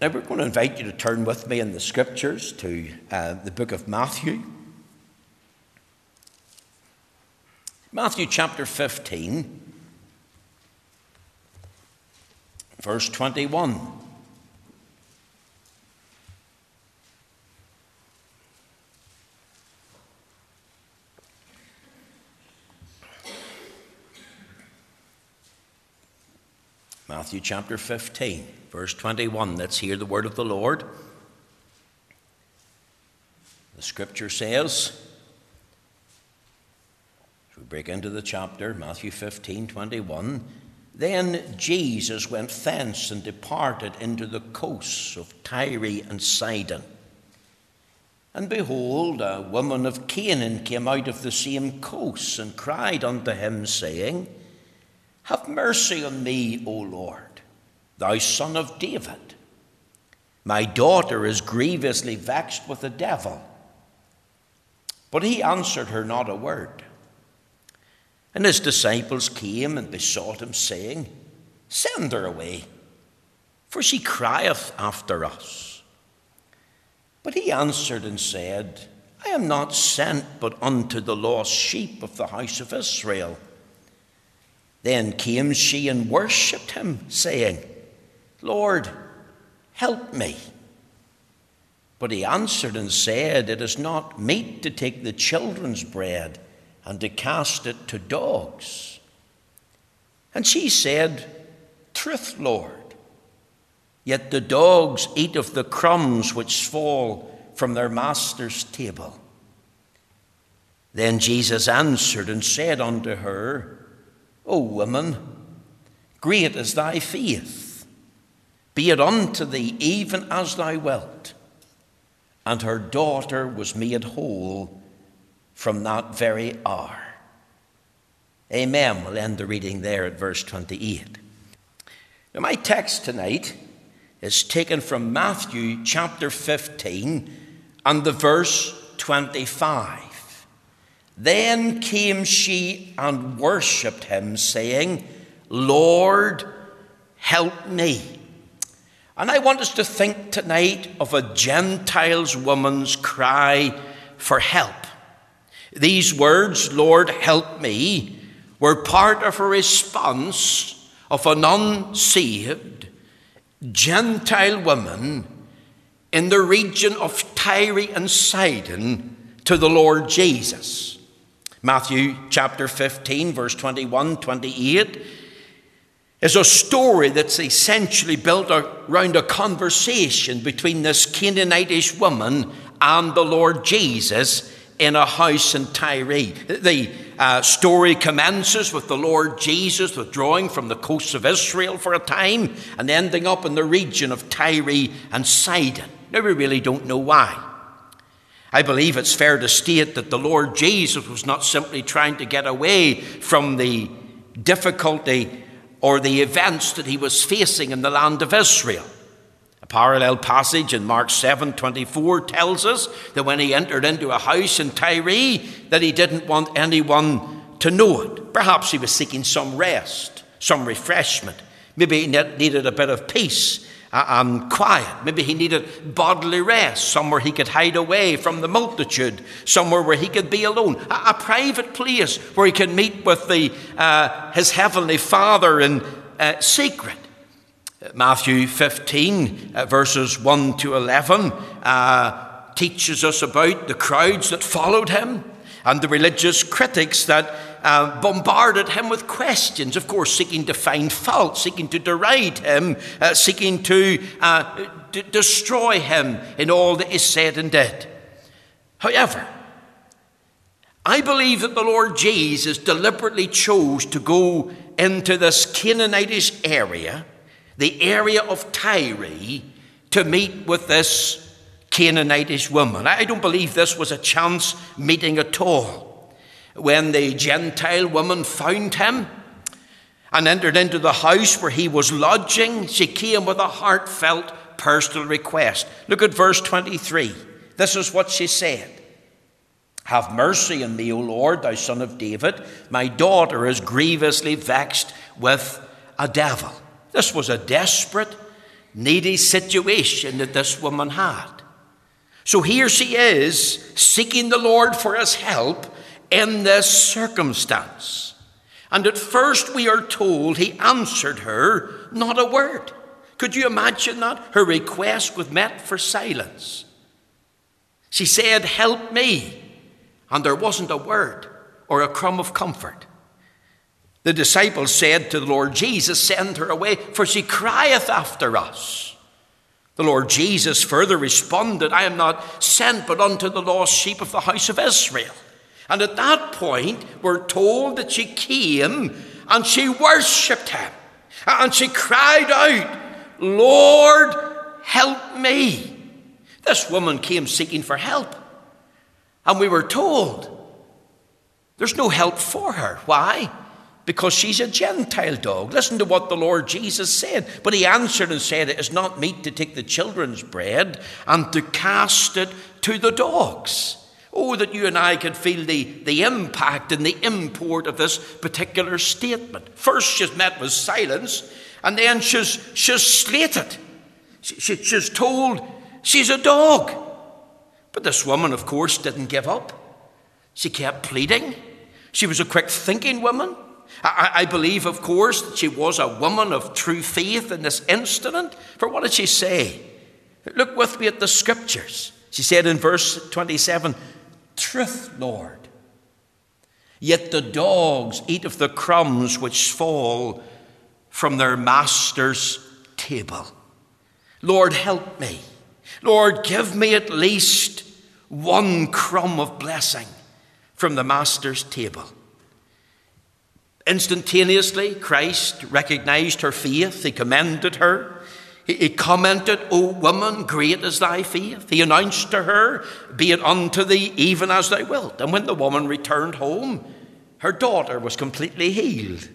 Now, we're going to invite you to turn with me in the scriptures to uh, the book of Matthew. Matthew chapter 15, verse 21. Matthew chapter 15, verse 21. Let's hear the word of the Lord. The scripture says, as we break into the chapter, Matthew 15, 21, then Jesus went thence and departed into the coasts of Tyre and Sidon. And behold, a woman of Canaan came out of the same coasts and cried unto him, saying, have mercy on me, O Lord, thou son of David. My daughter is grievously vexed with the devil. But he answered her not a word. And his disciples came and besought him, saying, Send her away, for she crieth after us. But he answered and said, I am not sent but unto the lost sheep of the house of Israel. Then came she and worshipped him, saying, Lord, help me. But he answered and said, It is not meet to take the children's bread and to cast it to dogs. And she said, Truth, Lord. Yet the dogs eat of the crumbs which fall from their master's table. Then Jesus answered and said unto her, O woman, great is thy faith. Be it unto thee even as thou wilt. And her daughter was made whole from that very hour. Amen. We'll end the reading there at verse 28. Now, my text tonight is taken from Matthew chapter 15 and the verse 25. Then came she and worshipped him, saying, Lord, help me. And I want us to think tonight of a Gentile's woman's cry for help. These words, Lord, help me, were part of a response of an unsaved Gentile woman in the region of Tyre and Sidon to the Lord Jesus. Matthew chapter 15, verse 21 28 is a story that's essentially built around a conversation between this Canaanitish woman and the Lord Jesus in a house in Tyre. The uh, story commences with the Lord Jesus withdrawing from the coasts of Israel for a time and ending up in the region of Tyre and Sidon. Now, we really don't know why. I believe it's fair to state that the Lord Jesus was not simply trying to get away from the difficulty or the events that he was facing in the land of Israel. A parallel passage in Mark 7 24 tells us that when he entered into a house in Tyre, that he didn't want anyone to know it. Perhaps he was seeking some rest, some refreshment. Maybe he needed a bit of peace and quiet. Maybe he needed bodily rest, somewhere he could hide away from the multitude, somewhere where he could be alone, a, a private place where he could meet with the, uh, his heavenly Father in uh, secret. Matthew 15, uh, verses 1 to 11, uh, teaches us about the crowds that followed him and the religious critics that uh, bombarded him with questions, of course, seeking to find fault, seeking to deride him, uh, seeking to uh, d- destroy him in all that is said and did. However, I believe that the Lord Jesus deliberately chose to go into this Canaanitish area, the area of Tyre, to meet with this Canaanitish woman. I don't believe this was a chance meeting at all when the Gentile woman found him and entered into the house where he was lodging, she came with a heartfelt personal request. Look at verse 23. This is what she said Have mercy on me, O Lord, thou son of David. My daughter is grievously vexed with a devil. This was a desperate, needy situation that this woman had. So here she is, seeking the Lord for his help in this circumstance. And at first we are told he answered her not a word. Could you imagine that? Her request was met for silence. She said, Help me. And there wasn't a word or a crumb of comfort. The disciples said to the Lord Jesus, Send her away, for she crieth after us. The Lord Jesus further responded, I am not sent but unto the lost sheep of the house of Israel. And at that point, we're told that she came and she worshipped him. And she cried out, Lord, help me. This woman came seeking for help. And we were told there's no help for her. Why? Because she's a Gentile dog. Listen to what the Lord Jesus said. But he answered and said, It is not meet to take the children's bread and to cast it to the dogs. Oh, that you and I could feel the, the impact and the import of this particular statement. First, she's met with silence, and then she's, she's slated. She, she, she's told she's a dog. But this woman, of course, didn't give up. She kept pleading. She was a quick thinking woman. I, I, believe, of course, that she was a woman of true faith in this incident. For what did she say? Look with me at the scriptures. She said in verse 27 Truth, Lord. Yet the dogs eat of the crumbs which fall from their master's table. Lord, help me. Lord, give me at least one crumb of blessing from the master's table. Instantaneously, Christ recognized her faith. He commended her. He commented, O woman, great is thy faith. He announced to her, Be it unto thee even as thou wilt. And when the woman returned home, her daughter was completely healed.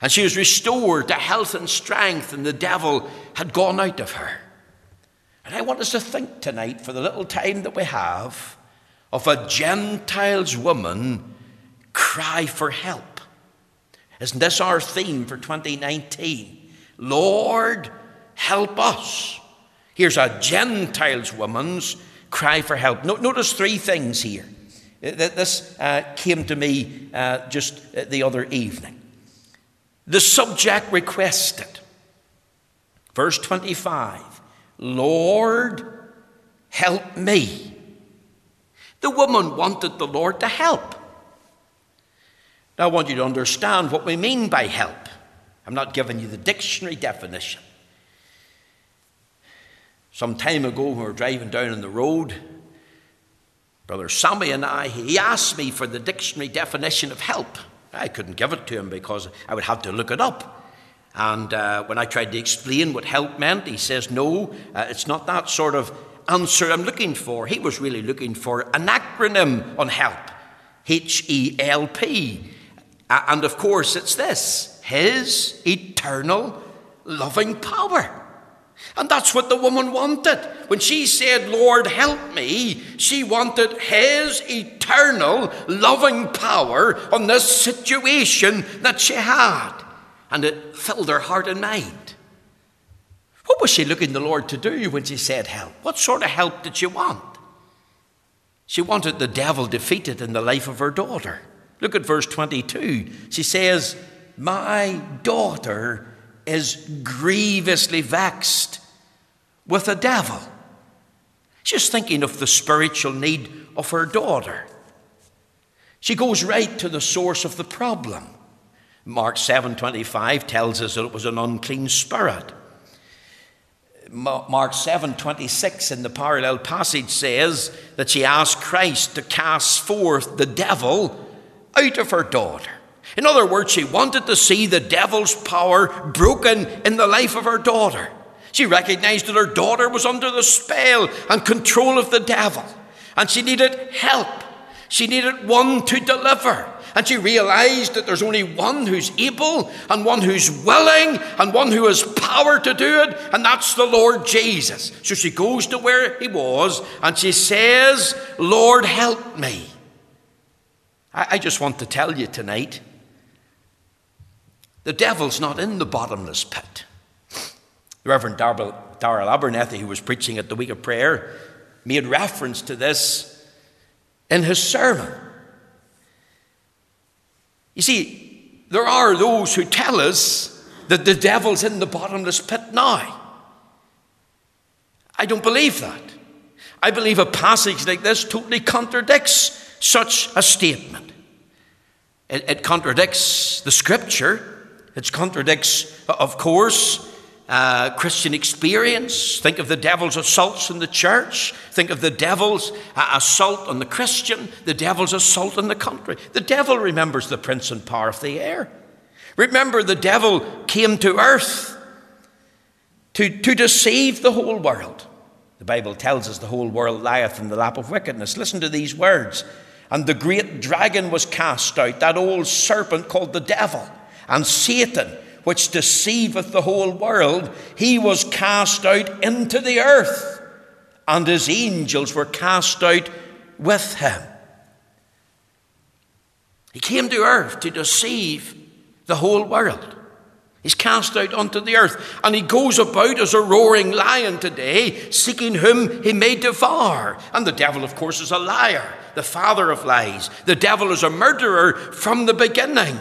And she was restored to health and strength, and the devil had gone out of her. And I want us to think tonight, for the little time that we have, of a Gentile's woman cry for help. Isn't this our theme for 2019? Lord, help us. Here's a Gentile's woman's cry for help. Notice three things here. This uh, came to me uh, just uh, the other evening. The subject requested. Verse 25 Lord, help me. The woman wanted the Lord to help. Now, I want you to understand what we mean by help. I'm not giving you the dictionary definition. Some time ago, we were driving down on the road, Brother Sammy and I, he asked me for the dictionary definition of help. I couldn't give it to him because I would have to look it up. And uh, when I tried to explain what help meant, he says, No, uh, it's not that sort of answer I'm looking for. He was really looking for an acronym on help H E L P. And of course, it's this His eternal loving power. And that's what the woman wanted. When she said, Lord, help me, she wanted His eternal loving power on this situation that she had. And it filled her heart and mind. What was she looking the Lord to do when she said help? What sort of help did she want? She wanted the devil defeated in the life of her daughter. Look at verse 22. She says, My daughter is grievously vexed with the devil. She's thinking of the spiritual need of her daughter. She goes right to the source of the problem. Mark 7:25 tells us that it was an unclean spirit. Mark 7:26 in the parallel passage says that she asked Christ to cast forth the devil out of her daughter. In other words, she wanted to see the devil's power broken in the life of her daughter. She recognized that her daughter was under the spell and control of the devil, and she needed help. She needed one to deliver. And she realized that there's only one who's able, and one who's willing, and one who has power to do it, and that's the Lord Jesus. So she goes to where he was, and she says, Lord, help me. I, just want to tell you tonight the devil's not in the bottomless pit. The Reverend Darrell Abernethy, who was preaching at the week of prayer, made reference to this in his sermon. You see, there are those who tell us that the devil's in the bottomless pit now. I don't believe that. I believe a passage like this totally contradicts such a statement. It, it contradicts the scripture, it contradicts, of course, uh, Christian experience. Think of the devil's assaults in the church. Think of the devil's uh, assault on the Christian, the devil's assault on the country. The devil remembers the prince and power of the air. Remember, the devil came to earth to, to deceive the whole world. The Bible tells us the whole world lieth in the lap of wickedness. Listen to these words. And the great dragon was cast out, that old serpent called the devil, and Satan, which deceiveth the whole world, he was cast out into the earth, and his angels were cast out with him. He came to earth to deceive the whole world. He's cast out onto the earth, and he goes about as a roaring lion today, seeking whom he may devour. And the devil, of course, is a liar, the father of lies. The devil is a murderer from the beginning.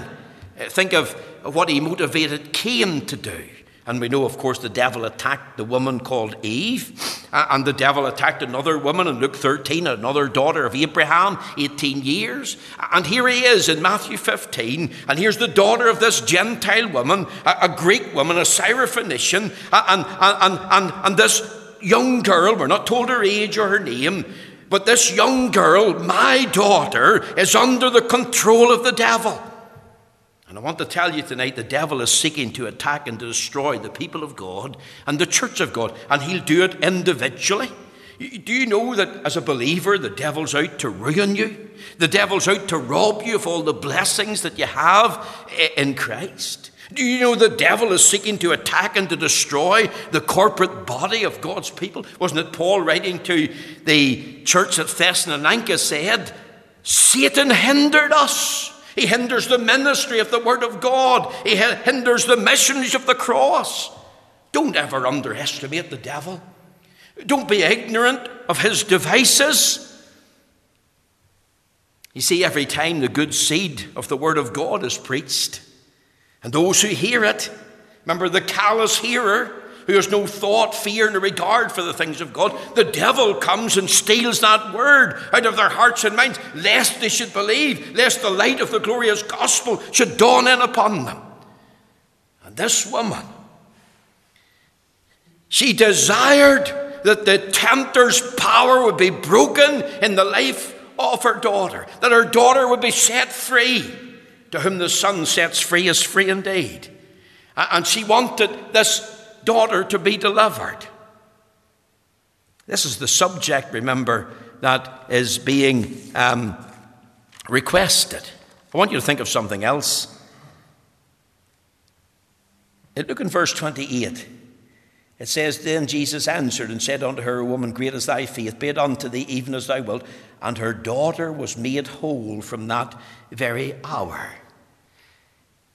Think of what he motivated Cain to do. And we know, of course, the devil attacked the woman called Eve, and the devil attacked another woman in Luke 13, another daughter of Abraham, 18 years. And here he is in Matthew 15, and here's the daughter of this Gentile woman, a, Greek woman, a Syrophoenician, and, and, and, and this young girl, we're not told her age or her name, but this young girl, my daughter, is under the control of the devil. And I want to tell you tonight the devil is seeking to attack and to destroy the people of God and the church of God, and he'll do it individually. Do you know that as a believer, the devil's out to ruin you? The devil's out to rob you of all the blessings that you have in Christ? Do you know the devil is seeking to attack and to destroy the corporate body of God's people? Wasn't it Paul writing to the church at Thessalonica said, Satan hindered us he hinders the ministry of the Word of God. He hinders the missions of the cross. Don't ever underestimate the devil. Don't be ignorant of his devices. You see, every time the good seed of the Word of God is preached, and those who hear it, remember the callous hearer, who has no thought, fear, nor regard for the things of God, the devil comes and steals that word out of their hearts and minds, lest they should believe, lest the light of the glorious gospel should dawn in upon them. And this woman, she desired that the tempter's power would be broken in the life of her daughter, that her daughter would be set free. To whom the Son sets free is free indeed. And she wanted this daughter to be delivered. This is the subject, remember, that is being um, requested. I want you to think of something else. Look in verse 28. It says, Then Jesus answered and said unto her, Woman, great is thy faith, be it unto thee even as thou wilt. And her daughter was made whole from that very hour.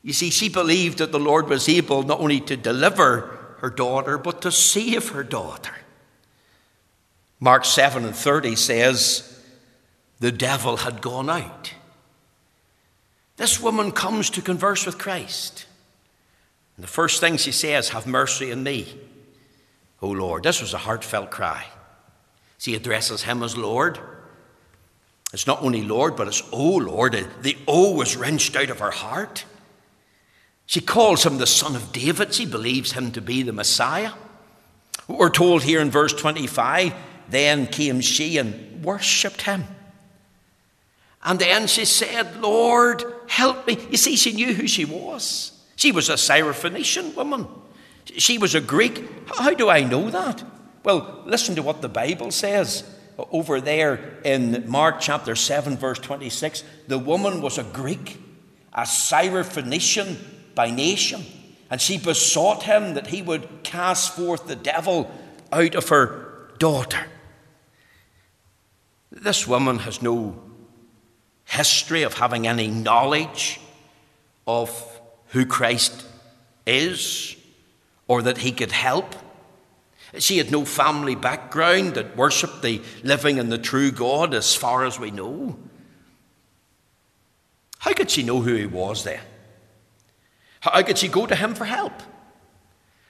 You see, she believed that the Lord was able not only to deliver her daughter, but to save her daughter. Mark 7 and 30 says, The devil had gone out. This woman comes to converse with Christ. And the first thing she says, Have mercy on me, O Lord. This was a heartfelt cry. She addresses him as Lord. It's not only Lord, but it's O Lord. The O was wrenched out of her heart. She calls him the son of David. She believes him to be the Messiah. We're told here in verse 25 then came she and worshipped him. And then she said, Lord, help me. You see, she knew who she was. She was a Syrophoenician woman. She was a Greek. How do I know that? Well, listen to what the Bible says over there in Mark chapter 7, verse 26. The woman was a Greek, a Syrophoenician by nation. And she besought him that he would cast forth the devil out of her daughter. This woman has no history of having any knowledge of who Christ is or that he could help. She had no family background that worshipped the living and the true God as far as we know. How could she know who he was then? How could she go to him for help?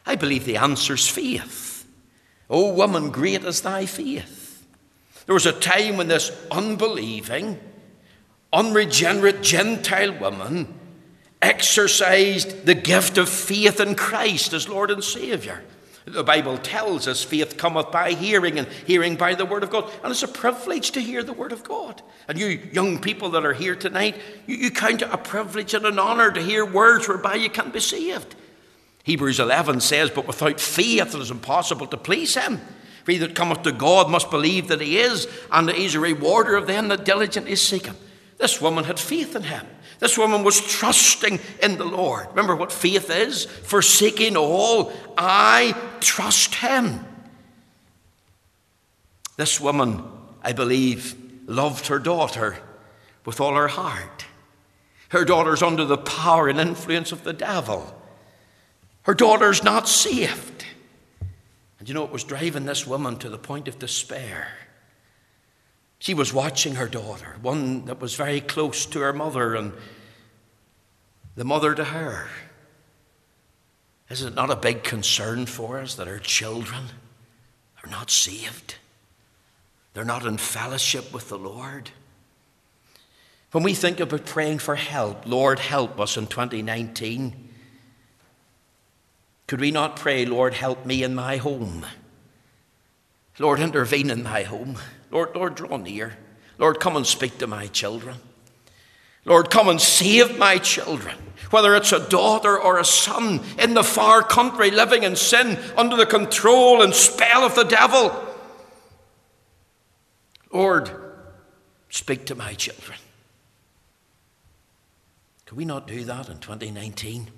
I believe the answer's faith. Oh, woman, great is thy faith. There was a time when this unbelieving, unregenerate Gentile woman exercised the gift of faith in Christ as Lord and Saviour. The Bible tells us faith cometh by hearing, and hearing by the Word of God. And it's a privilege to hear the Word of God. And you young people that are here tonight, you, you count it a privilege and an honour to hear words whereby you can be saved. Hebrews 11 says, But without faith it is impossible to please Him. For he that cometh to God must believe that He is, and that He is a rewarder of them that diligently seek Him. This woman had faith in Him. This woman was trusting in the Lord. Remember what faith is? Forsaking all, I trust Him. This woman, I believe, loved her daughter with all her heart. Her daughter's under the power and influence of the devil. Her daughter's not saved. And you know, it was driving this woman to the point of despair. She was watching her daughter, one that was very close to her mother and the mother to her. Is it not a big concern for us that our children are not saved? They're not in fellowship with the Lord. When we think about praying for help, Lord, help us in 2019, could we not pray, Lord, help me in my home? Lord, intervene in my home. Lord, Lord, draw near. Lord, come and speak to my children. Lord, come and save my children. Whether it's a daughter or a son in the far country living in sin under the control and spell of the devil. Lord, speak to my children. Can we not do that in 2019?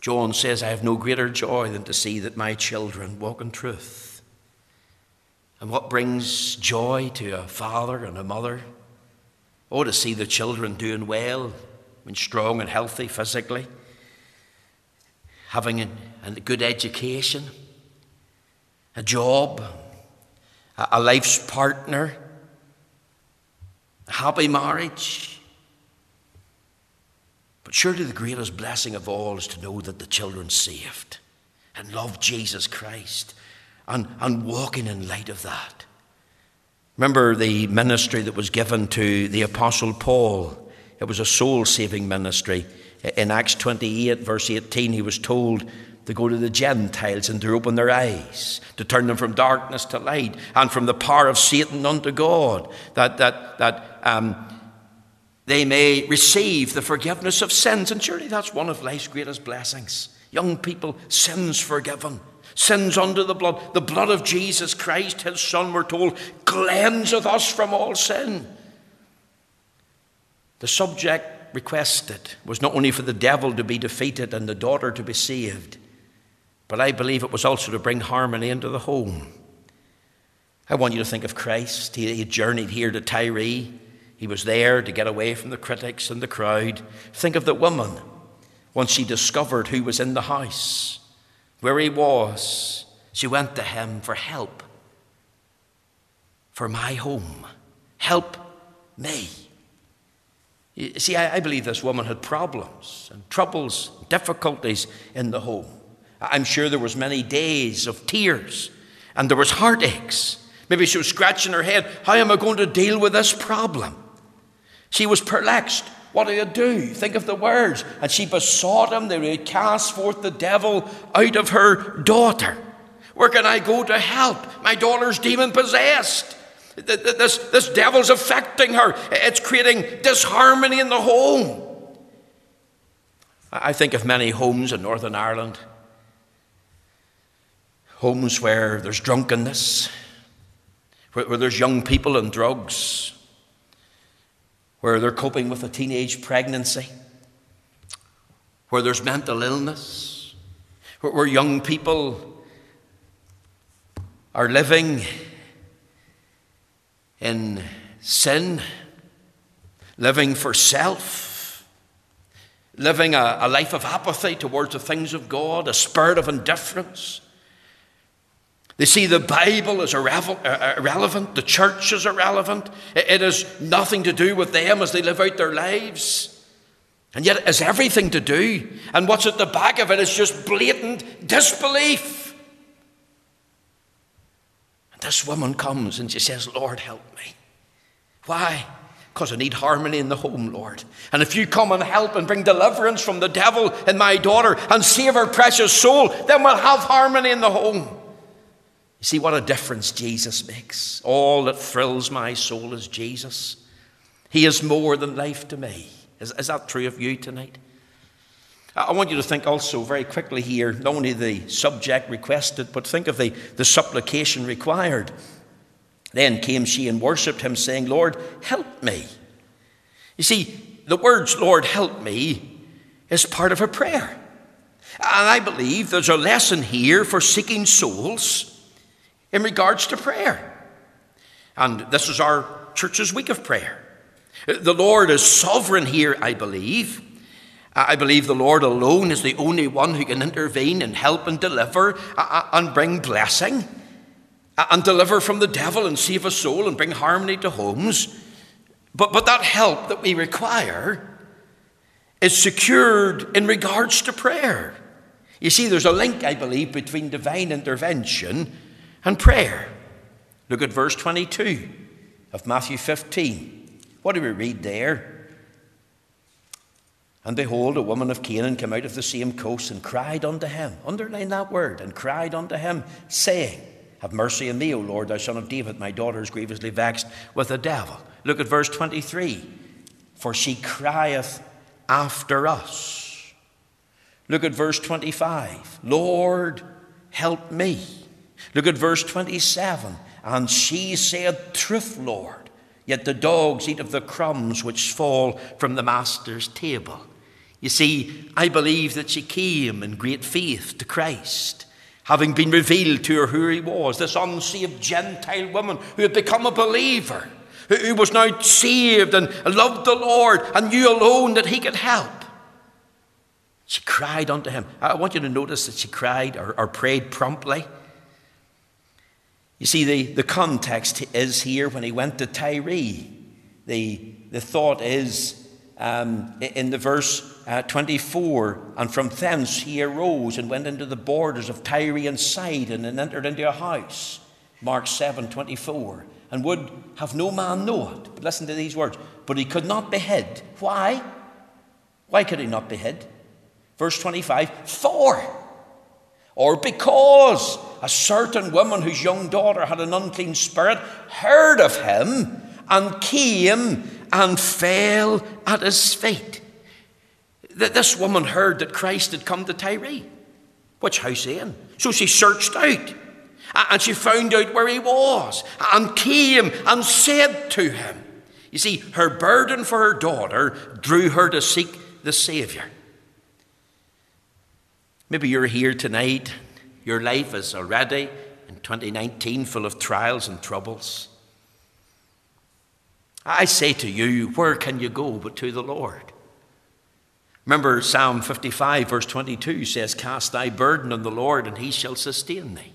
John says, I have no greater joy than to see that my children walk in truth. And what brings joy to a father and a mother? Oh, to see the children doing well, and strong and healthy physically, having a, a good education, a job, a, a life's partner, a happy marriage. But surely the greatest blessing of all is to know that the children saved and love Jesus Christ and, and walking in light of that. Remember the ministry that was given to the Apostle Paul. It was a soul saving ministry. In Acts 28, verse 18, he was told to go to the Gentiles and to open their eyes, to turn them from darkness to light, and from the power of Satan unto God, that, that, that um, they may receive the forgiveness of sins. And surely that's one of life's greatest blessings. Young people, sins forgiven, sins under the blood. The blood of Jesus Christ, his Son, we're told, cleanseth us from all sin. The subject requested was not only for the devil to be defeated and the daughter to be saved, but I believe it was also to bring harmony into the home. I want you to think of Christ. He, he journeyed here to Tyre. He was there to get away from the critics and the crowd. Think of the woman once she discovered who was in the house, where he was. She went to him for help, for my home. Help me. You see, I, I believe this woman had problems and troubles, difficulties in the home. I'm sure there was many days of tears and there was heartaches. Maybe she was scratching her head. How am I going to deal with this problem? She was perplexed. What do you do? Think of the words. And she besought him that he would cast forth the devil out of her daughter. Where can I go to help? My daughter's demon possessed. This, this devil's affecting her. It's creating disharmony in the home. I think of many homes in Northern Ireland, homes where there's drunkenness, where, where there's young people and drugs, where they're coping with a teenage pregnancy, where there's mental illness, where, young people are living in sin, living for self, living a, a life of apathy towards the things of God, a spirit of indifference. They see the Bible as uh, irrelevant, the church is irrelevant. It has nothing to do with them as they live out their lives. And yet it has everything to do. And what's at the back of it is just blatant disbelief. And this woman comes and she says, Lord, help me. Why? Because I need harmony in the home, Lord. And if you come and help and bring deliverance from the devil in my daughter and save her precious soul, then we'll have harmony in the home. You see what a difference Jesus makes. All that thrills my soul is Jesus. He is more than life to me. Is, is that true of you tonight? I want you to think also very quickly here, not only the subject requested, but think of the, the supplication required. Then came she and worshipped him, saying, Lord, help me. You see, the words, Lord, help me, is part of a prayer. And I believe there's a lesson here for seeking souls in regards to prayer. And this is our church's week of prayer. The Lord is sovereign here, I believe. I believe the Lord alone is the only one who can intervene and help and deliver and bring blessing and deliver from the devil and save a soul and bring harmony to homes. But, but that help that we require is secured in regards to prayer. You see, there's a link, I believe, between divine intervention and prayer. Look at verse 22 of Matthew 15. What do we read there? And behold, a woman of Canaan came out of the same coast and cried unto him, underline that word, and cried unto him, saying, Have mercy on me, O Lord, thou son of David, my daughter is grievously vexed with the devil. Look at verse 23. For she crieth after us. Look at verse 25. Lord, help me. Look at verse 27. And she said, Truth, Lord. Yet the dogs eat of the crumbs which fall from the master's table. You see, I believe that she came in great faith to Christ, having been revealed to her who he was, this unsaved Gentile woman who had become a believer, who was now saved and loved the Lord and knew alone that he could help. She cried unto him. I want you to notice that she cried or, or prayed promptly. You see, the, the context is here when he went to Tyre. The, the thought is um, in the verse uh, 24, and from thence he arose and went into the borders of Tyre and Sidon and entered into a house. Mark 7 24. And would have no man know it. But listen to these words. But he could not be hid. Why? Why could he not be hid? Verse 25. For or because a certain woman whose young daughter had an unclean spirit heard of him and came and fell at his feet. That this woman heard that Christ had come to Tyre. Which house in? So she searched out and she found out where he was and came and said to him. You see, her burden for her daughter drew her to seek the Saviour. Maybe you're here tonight, your life is already in 2019 full of trials and troubles. I say to you, where can you go but to the Lord? Remember, Psalm 55, verse 22 says, Cast thy burden on the Lord, and he shall sustain thee.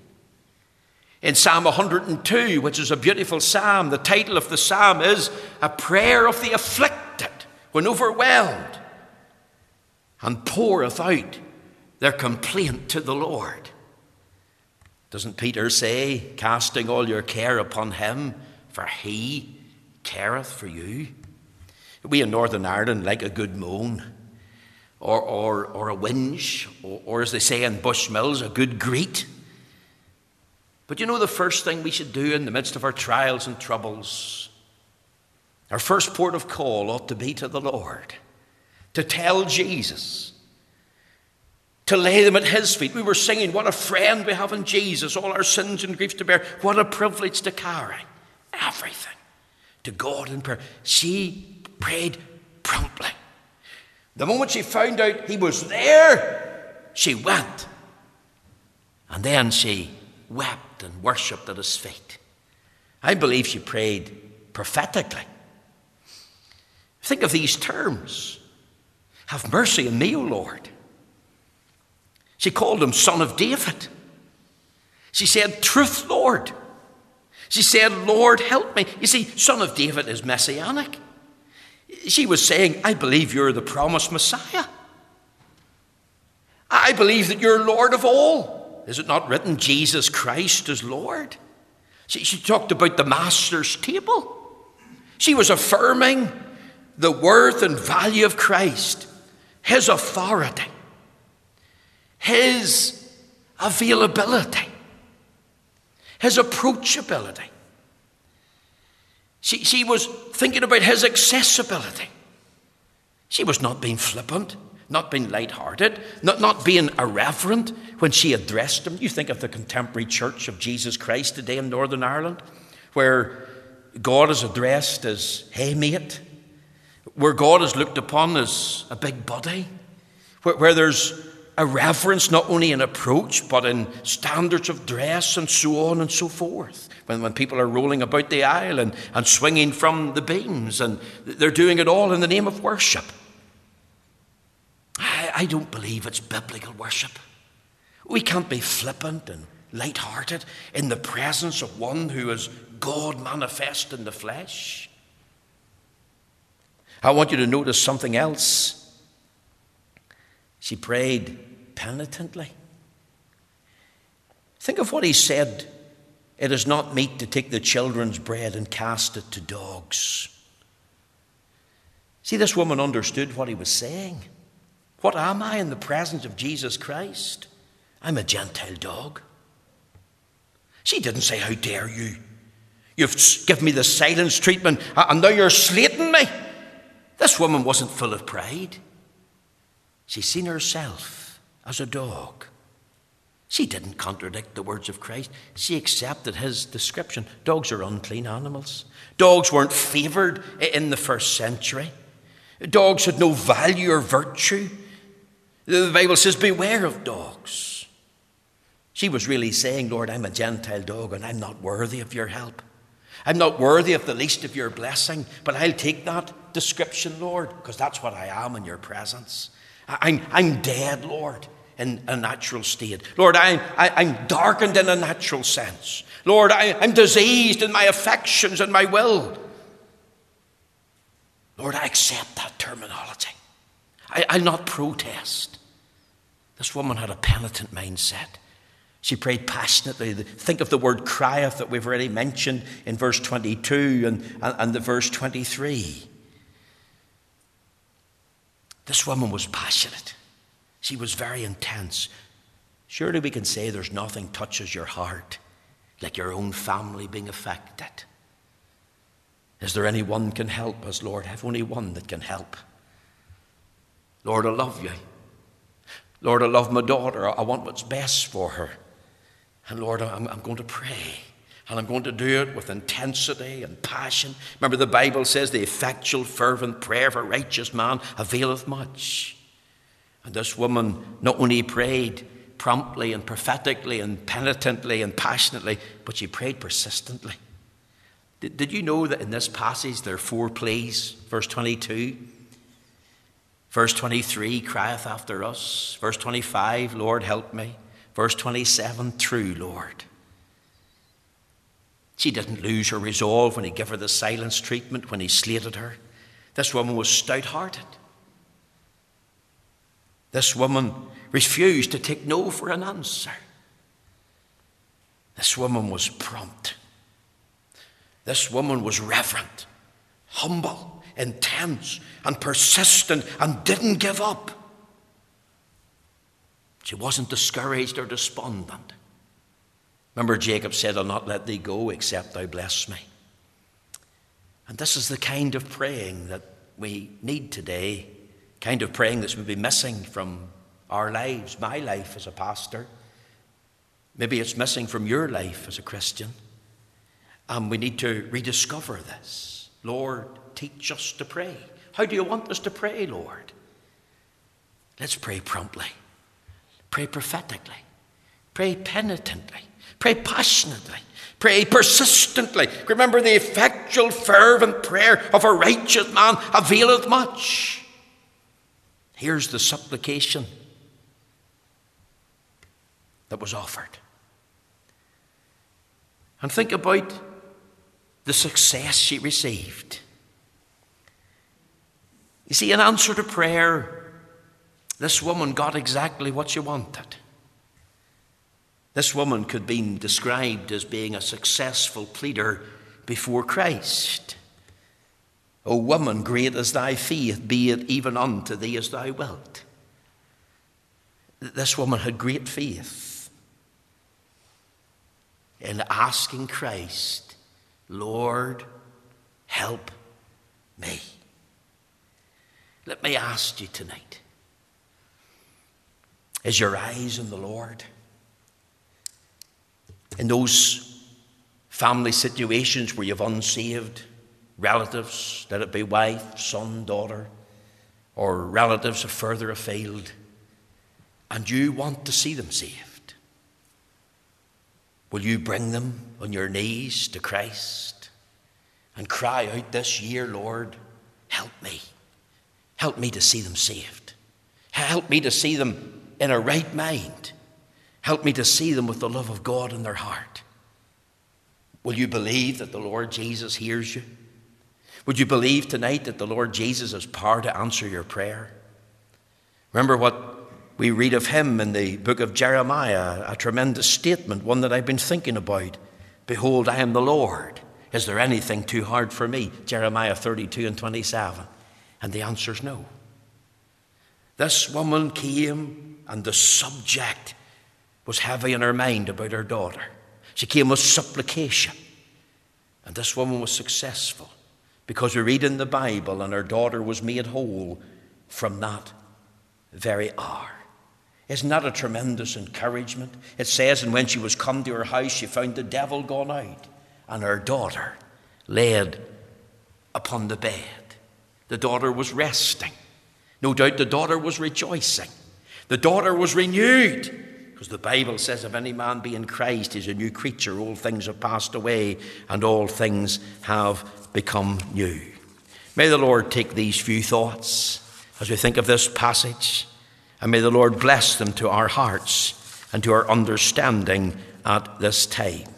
In Psalm 102, which is a beautiful psalm, the title of the psalm is A Prayer of the Afflicted when overwhelmed, and poureth out their complaint to the Lord. Doesn't Peter say, casting all your care upon him, for he careth for you? We in Northern Ireland like a good moan, or, or, or a whinge, or, or as they say in Bushmills, a good greet. But you know the first thing we should do in the midst of our trials and troubles? Our first port of call ought to be to the Lord, to tell Jesus to lay them at His feet. We were singing, What a friend we have in Jesus, all our sins and griefs to bear. What a privilege to carry everything to God in prayer. She prayed promptly. The moment she found out He was there, she went. And then she wept and worshipped at His feet. I believe she prayed prophetically. Think of these terms Have mercy on me, O Lord. She called him Son of David. She said, Truth, Lord. She said, Lord, help me. You see, Son of David is messianic. She was saying, I believe you're the promised Messiah. I believe that you're Lord of all. Is it not written, Jesus Christ is Lord? She, she talked about the Master's table. She was affirming the worth and value of Christ, his authority his availability, his approachability. She, she was thinking about his accessibility. She was not being flippant, not being light-hearted, not, not being irreverent when she addressed him. You think of the contemporary church of Jesus Christ today in Northern Ireland, where God is addressed as, hey, mate, where God is looked upon as a big buddy, where, where there's a reverence not only in approach, but in standards of dress and so on and so forth. When, when people are rolling about the aisle and, and swinging from the beams, and they're doing it all in the name of worship. I, I don't believe it's biblical worship. We can't be flippant and light-hearted in the presence of one who is God manifest in the flesh. I want you to notice something else she prayed penitently. Think of what he said It is not meet to take the children's bread and cast it to dogs. See, this woman understood what he was saying. What am I in the presence of Jesus Christ? I'm a Gentile dog. She didn't say, How dare you? You've given me the silence treatment, and now you're slating me. This woman wasn't full of pride. She seen herself as a dog. She didn't contradict the words of Christ. She accepted his description. Dogs are unclean animals. Dogs weren't favoured in the first century. Dogs had no value or virtue. The Bible says, Beware of dogs. She was really saying, Lord, I'm a Gentile dog and I'm not worthy of your help. I'm not worthy of the least of your blessing, but I'll take that description, Lord, because that's what I am in your presence. I'm, I'm dead, Lord, in a natural state. Lord, I'm, I, am darkened in a natural sense. Lord, I, I'm diseased in my affections and my will. Lord, I accept that terminology. I, I'll not protest. This woman had a penitent mindset. She prayed passionately. Think of the word crieth that we've already mentioned in verse 22 and, and, and the verse 23. This woman was passionate. She was very intense. Surely we can say there's nothing touches your heart like your own family being affected. Is there anyone can help us, Lord? Have only one that can help. Lord, I love you. Lord, I love my daughter. I want what's best for her. And Lord, I'm, I'm going to pray. And I'm going to do it with intensity and passion. Remember, the Bible says, the effectual, fervent prayer of a righteous man availeth much. And this woman not only prayed promptly and prophetically and penitently and passionately, but she prayed persistently. Did, did you know that in this passage there are four pleas? Verse 22. Verse 23, crieth after us. Verse 25, Lord, help me. Verse 27, true, Lord. She didn't lose her resolve when he gave her the silence treatment, when he slated her. This woman was stout hearted. This woman refused to take no for an answer. This woman was prompt. This woman was reverent, humble, intense, and persistent, and didn't give up. She wasn't discouraged or despondent. Remember, Jacob said, I'll not let thee go except thou bless me. And this is the kind of praying that we need today, kind of praying that's maybe missing from our lives, my life as a pastor. Maybe it's missing from your life as a Christian. And we need to rediscover this. Lord, teach us to pray. How do you want us to pray, Lord? Let's pray promptly, pray prophetically, pray penitently, Pray passionately. Pray persistently. Remember the effectual, fervent prayer of a righteous man availeth much. Here's the supplication that was offered. And think about the success she received. You see, in answer to prayer, this woman got exactly what she wanted. This woman could be described as being a successful pleader before Christ. O woman, great is thy faith, be it even unto thee as thou wilt. This woman had great faith in asking Christ, Lord, help me. Let me ask you tonight is your eyes on the Lord? In those family situations where you've unsaved relatives, let it be wife, son, daughter, or relatives of further afield, and you want to see them saved, will you bring them on your knees to Christ and cry out this year, Lord, help me. Help me to see them saved. Help me to see them in a right mind. Help me to see them with the love of God in their heart. Will you believe that the Lord Jesus hears you? Would you believe tonight that the Lord Jesus has power to answer your prayer? Remember what we read of him in the book of Jeremiah, a tremendous statement, one that I've been thinking about. Behold, I am the Lord. Is there anything too hard for me? Jeremiah 32 and 27. And the answer is no. This woman came, and the subject was heavy in her mind about her daughter. She came with supplication. And this woman was successful because we read in the Bible, and her daughter was made whole from that very hour. Isn't that a tremendous encouragement? It says, and when she was come to her house, she found the devil gone out, and her daughter laid upon the bed. The daughter was resting. No doubt the daughter was rejoicing. The daughter was renewed. Because the Bible says, if any man be in Christ, he's a new creature. All things have passed away, and all things have become new. May the Lord take these few thoughts as we think of this passage, and may the Lord bless them to our hearts and to our understanding at this time.